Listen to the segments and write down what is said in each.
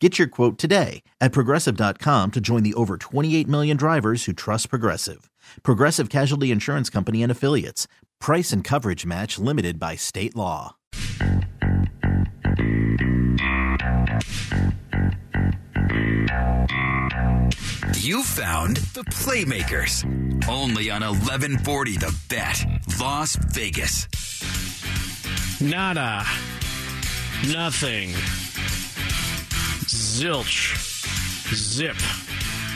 Get your quote today at progressive.com to join the over 28 million drivers who trust Progressive. Progressive Casualty Insurance Company and Affiliates. Price and coverage match limited by state law. You found the Playmakers. Only on 1140 The Bet, Las Vegas. Nada. Nothing. Zilch. Zip.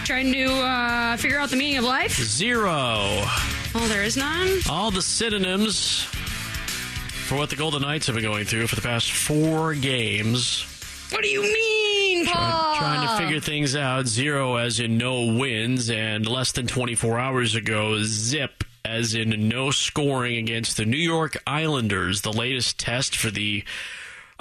Trying to uh, figure out the meaning of life? Zero. Oh, there is none? All the synonyms for what the Golden Knights have been going through for the past four games. What do you mean, Paul? Trying to figure things out. Zero as in no wins, and less than 24 hours ago, zip as in no scoring against the New York Islanders. The latest test for the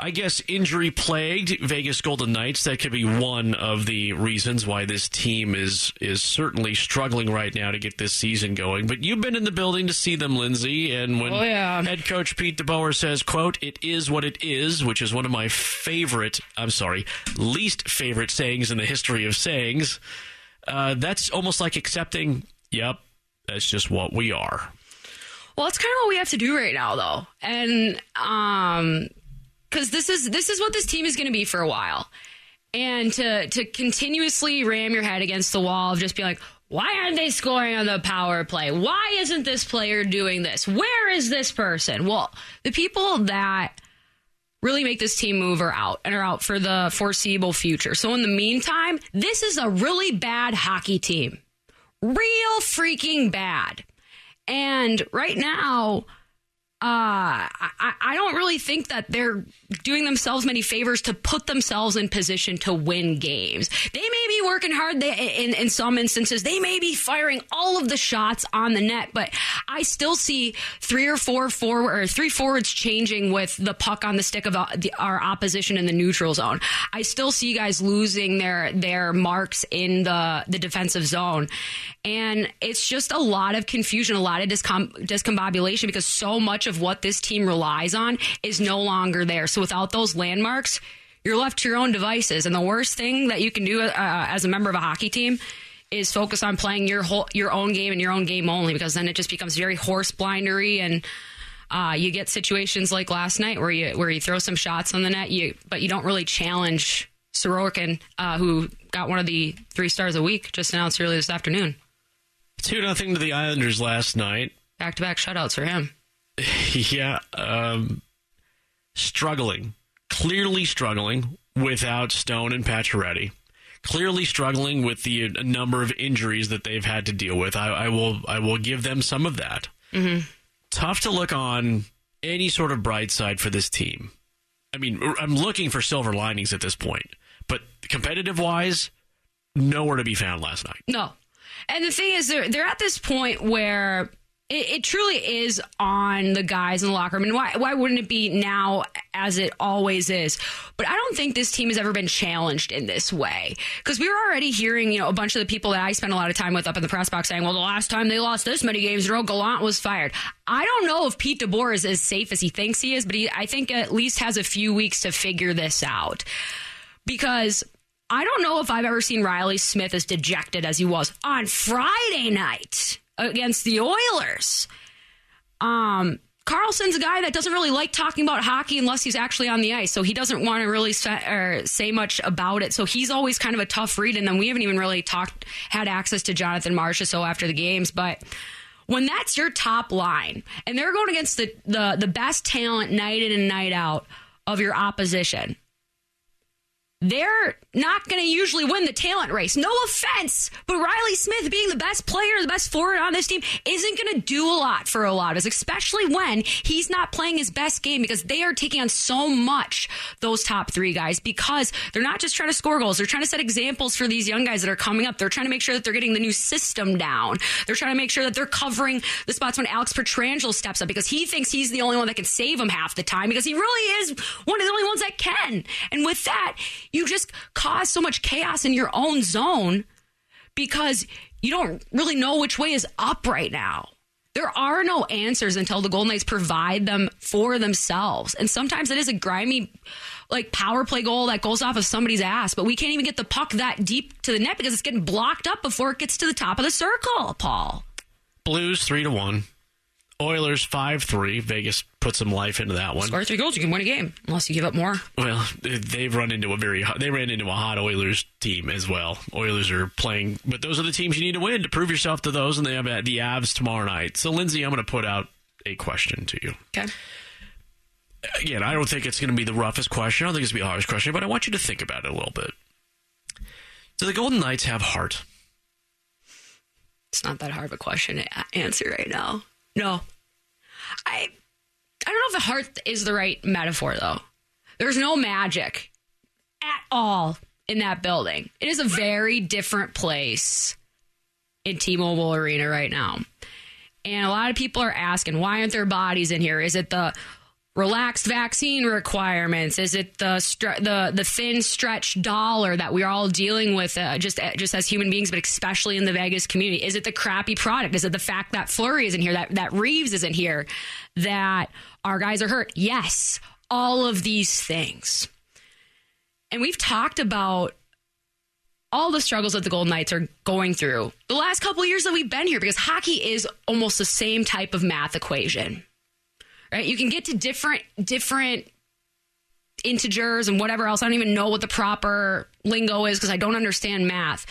I guess injury plagued Vegas Golden Knights. That could be one of the reasons why this team is is certainly struggling right now to get this season going. But you've been in the building to see them, Lindsay, and when Oh, yeah. head coach Pete DeBoer says, "quote It is what it is," which is one of my favorite, I'm sorry, least favorite sayings in the history of sayings. Uh, that's almost like accepting, "Yep, that's just what we are." Well, it's kind of what we have to do right now, though, and um, because this is this is what this team is going to be for a while, and to to continuously ram your head against the wall of just be like, why aren't they scoring on the power play? Why isn't this player doing this? Where is this person? Well, the people that really make this team move are out and are out for the foreseeable future. So in the meantime, this is a really bad hockey team. Real freaking bad. And right now, uh, I, I don't really think that they're doing themselves many favors to put themselves in position to win games. They may be working hard they, in, in some instances. They may be firing all of the shots on the net, but I still see three or four forward or three forwards changing with the puck on the stick of uh, the, our opposition in the neutral zone. I still see guys losing their their marks in the the defensive zone, and it's just a lot of confusion, a lot of discom- discombobulation because so much of what this team relies on is no longer there. So without those landmarks, you're left to your own devices. And the worst thing that you can do uh, as a member of a hockey team is focus on playing your whole your own game and your own game only, because then it just becomes very horse blindery and. Uh, you get situations like last night where you where you throw some shots on the net, you but you don't really challenge Sorokin, uh, who got one of the three stars a week, just announced earlier this afternoon. Two nothing to the Islanders last night. Back to back shutouts for him. Yeah, um, struggling, clearly struggling without Stone and Pacioretty. Clearly struggling with the number of injuries that they've had to deal with. I, I will, I will give them some of that. Tough to look on any sort of bright side for this team. I mean, I'm looking for silver linings at this point, but competitive wise, nowhere to be found last night. No. And the thing is, they're, they're at this point where it, it truly is on the guys in the locker room. And why, why wouldn't it be now as it always is? But I don't think this team has ever been challenged in this way. Because we were already hearing, you know, a bunch of the people that I spent a lot of time with up in the press box saying, well, the last time they lost this many games, Ro Gallant was fired. I don't know if Pete DeBoer is as safe as he thinks he is, but he, I think at least has a few weeks to figure this out. Because I don't know if I've ever seen Riley Smith as dejected as he was on Friday night against the Oilers. Um, Karlsson's a guy that doesn't really like talking about hockey unless he's actually on the ice, so he doesn't want to really say, say much about it. So he's always kind of a tough read. And then we haven't even really talked, had access to Jonathan Marsh Marchessault after the games, but when that's your top line and they're going against the, the, the best talent night in and night out of your opposition, they're not going to usually win the talent race. No offense, but Riley Smith being the best player, the best forward on this team isn't going to do a lot for a lot of us, especially when he's not playing his best game because they are taking on so much those top three guys because they're not just trying to score goals. They're trying to set examples for these young guys that are coming up. They're trying to make sure that they're getting the new system down. They're trying to make sure that they're covering the spots when Alex Pietrangelo steps up because he thinks he's the only one that can save him half the time because he really is one of the only ones that can. And with that, you just cause so much chaos in your own zone because you don't really know which way is up right now. There are no answers until the Golden Knights provide them for themselves. And sometimes it is a grimy, like power play goal that goes off of somebody's ass, but we can't even get the puck that deep to the net because it's getting blocked up before it gets to the top of the circle, Paul. Blues three to one. Oilers five three. Vegas put some life into that one. Score three goals, you can win a game, unless you give up more. Well, they've run into a very hot, they ran into a hot Oilers team as well. Oilers are playing, but those are the teams you need to win to prove yourself to those, and they have uh, the Avs tomorrow night. So, Lindsay, I'm going to put out a question to you. Okay. Again, I don't think it's going to be the roughest question. I don't think it's going to be the hardest question, but I want you to think about it a little bit. Do the Golden Knights have heart? It's not that hard of a question to answer right now. No. I I don't know if the heart is the right metaphor though. There's no magic at all in that building. It is a very different place in T-Mobile Arena right now. And a lot of people are asking, why aren't there bodies in here? Is it the relaxed vaccine requirements? Is it the stre- the the thin stretch dollar that we're all dealing with uh, just just as human beings, but especially in the Vegas community? Is it the crappy product? Is it the fact that Fleury isn't here, that that Reaves isn't here, that our guys are hurt? Yes, all of these things. And we've talked about all the struggles that the Golden Knights are going through the last couple years that we've been here because hockey is almost the same type of math equation right? You can get to different different integers and whatever else. I don't even know what the proper lingo is because I don't understand math.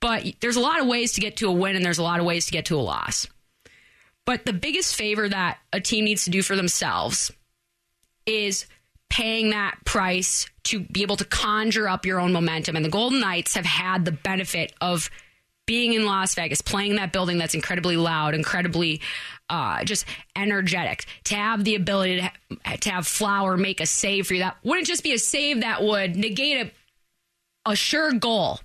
But there's a lot of ways to get to a win and there's a lot of ways to get to a loss. But the biggest favor that a team needs to do for themselves is paying that price to be able to conjure up your own momentum. And the Golden Knights have had the benefit of being in Las Vegas, playing that building that's incredibly loud, incredibly uh, just energetic, to have the ability to, to have Flower make a save for you. That wouldn't just be a save that would negate a, a sure goal,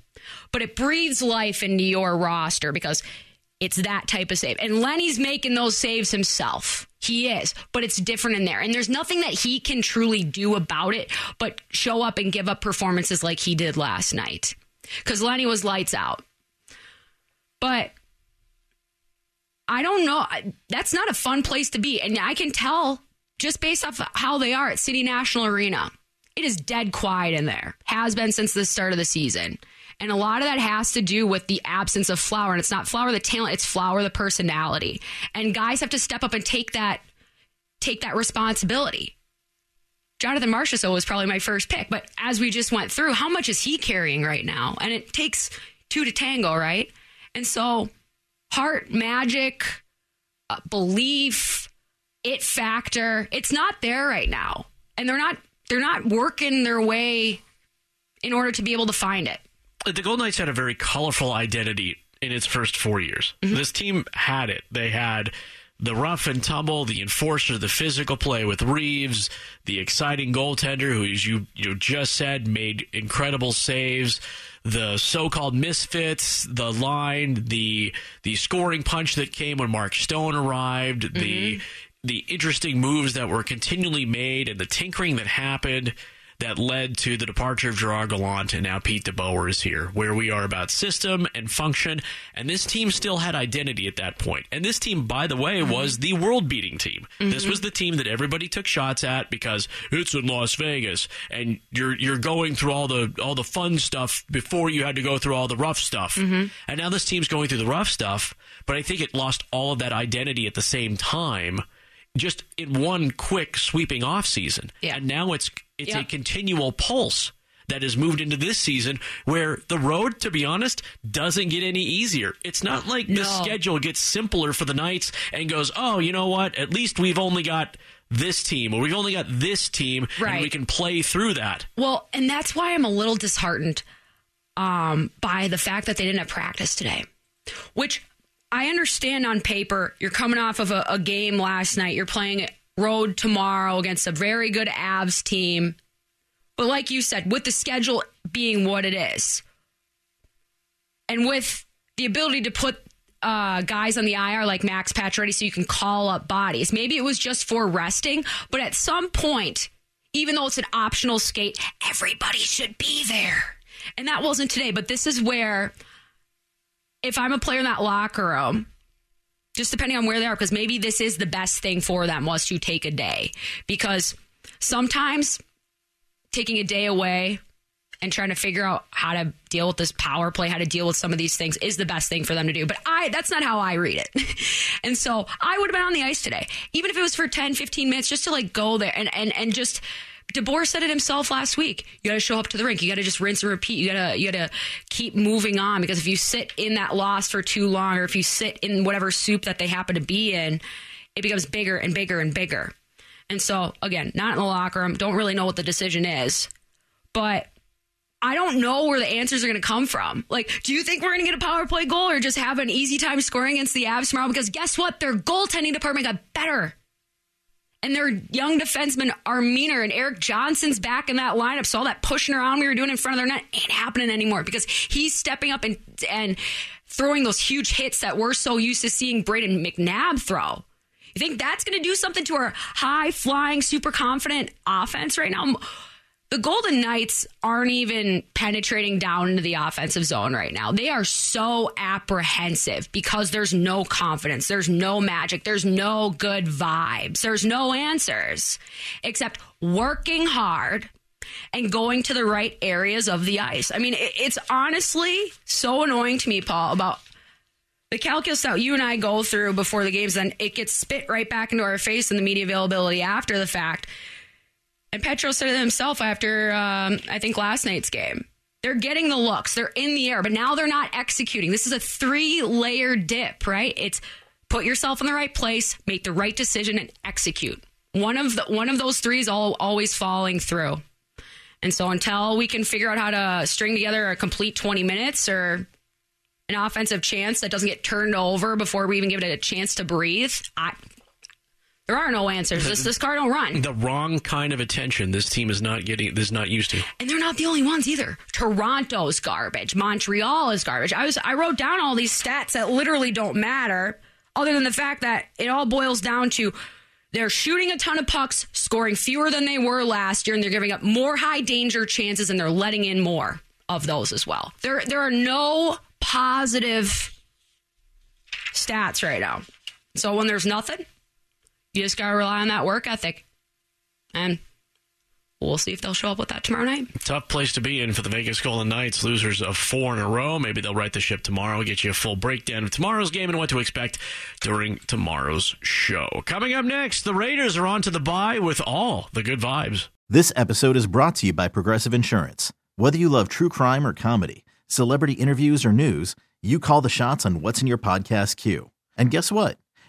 but it breathes life into your roster because it's that type of save. And Lenny's making those saves himself. He is, but it's different in there. And there's nothing that he can truly do about it but show up and give up performances like he did last night. Because Lenny was lights out. But I don't know. That's not a fun place to be. And I can tell just based off how they are at City National Arena. It is dead quiet in there. Has been since the start of the season. And a lot of that has to do with the absence of Flower. And it's not Flower the talent, it's Flower the personality. And guys have to step up and take that take that responsibility. Jonathan Marchessault was probably my first pick, but as we just went through, how much is he carrying right now? And it takes two to tango, right? And so heart, magic, uh, belief, it factor. It's not there right now, and they're not they're not working their way in order to be able to find it. The Golden Knights had a very colorful identity in its first four years. Mm-hmm. This team had it. They had the rough and tumble, the enforcer, the physical play with Reaves, the exciting goaltender who, as you you just said, made incredible saves the so-called misfits, the line, the the scoring punch that came when Mark Stone arrived, mm-hmm. the the interesting moves that were continually made, and the tinkering that happened that led to the departure of Gerard Gallant and now Pete DeBoer is here, where we are about system and function. And this team still had identity at that point. And this team, by the way, mm-hmm. was the world beating team. Mm-hmm. This was the team that everybody took shots at because it's in Las Vegas and you're you're going through all the all the fun stuff before you had to go through all the rough stuff. Mm-hmm. And now this team's going through the rough stuff, but I think it lost all of that identity at the same time just in one quick sweeping off season. Yeah. And now it's it's yep. a continual pulse that has moved into this season where the road, to be honest, doesn't get any easier. It's not like the schedule gets simpler for the Knights and goes, oh, you know what? At least we've only got this team or we've only got this team and we can play through that. Well, and that's why I'm a little disheartened um, by the fact that they didn't have practice today, which I understand on paper. You're coming off of a, a game last night. You're playing road tomorrow against a very good Avs team. But like you said, with the schedule being what it is, and with the ability to put uh, guys on the IR like Max Pacioretty so you can call up bodies, maybe it was just for resting, but at some point, even though it's an optional skate, everybody should be there. And that wasn't today, but this is where if I'm a player in that locker room, just depending on where they are, because maybe this is the best thing for them was to take a day. Because sometimes taking a day away and trying to figure out how to deal with this power play, how to deal with some of these things is the best thing for them to do. But I that's not how I read it. and so I would have been on the ice today, even if it was for 10, 15 minutes, just to like go there and and and just DeBoer said it himself last week. You got to show up to the rink. You got to just rinse and repeat. You got to you got to keep moving on because if you sit in that loss for too long, or if you sit in whatever soup that they happen to be in, it becomes bigger and bigger and bigger. And so again, not in the locker room. Don't really know what the decision is, but I don't know where the answers are going to come from. Like, do you think we're going to get a power play goal or just have an easy time scoring against the Avs tomorrow? Because guess what? Their goaltending department got better. And their young defensemen are meaner. And Erik Johnson's back in that lineup. So all that pushing around we were doing in front of their net ain't happening anymore because he's stepping up and and throwing those huge hits that we're so used to seeing Brayden McNabb throw. You think that's going to do something to our high flying, super confident offense right now? The Golden Knights aren't even penetrating down into the offensive zone right now. They are so apprehensive because there's no confidence, there's no magic, there's no good vibes, there's no answers except working hard and going to the right areas of the ice. I mean, it's honestly so annoying to me, Paul, about the calculus that you and I go through before the games, then it gets spit right back into our face in the media availability after the fact. And Petro said it himself after, um, I think, last night's game. They're getting the looks, they're in the air, but now they're not executing. This is a three layer dip, right? It's put yourself in the right place, make the right decision, and execute. One of the one of those three is all, always falling through. And so until we can figure out how to string together a complete 20 minutes or an offensive chance that doesn't get turned over before we even give it a chance to breathe, I, there are no answers. This this car don't run. The wrong kind of attention this team is not getting, this is not used to. And they're not the only ones either. Toronto's garbage. Montreal is garbage. I was I wrote down all these stats that literally don't matter, other than the fact that it all boils down to they're shooting a ton of pucks, scoring fewer than they were last year, and they're giving up more high danger chances, and they're letting in more of those as well. There there are no positive stats right now. So when there's nothing, you just gotta rely on that work ethic. And we'll see if they'll show up with that tomorrow night. Tough place to be in for the Vegas Golden Knights, losers of four in a row. Maybe they'll right the ship tomorrow, get you a full breakdown of tomorrow's game and what to expect during tomorrow's show. Coming up next, the Raiders are on to the bye with all the good vibes. This episode is brought to you by Progressive Insurance. Whether you love true crime or comedy, celebrity interviews or news, you call the shots on what's in your podcast queue. And guess what?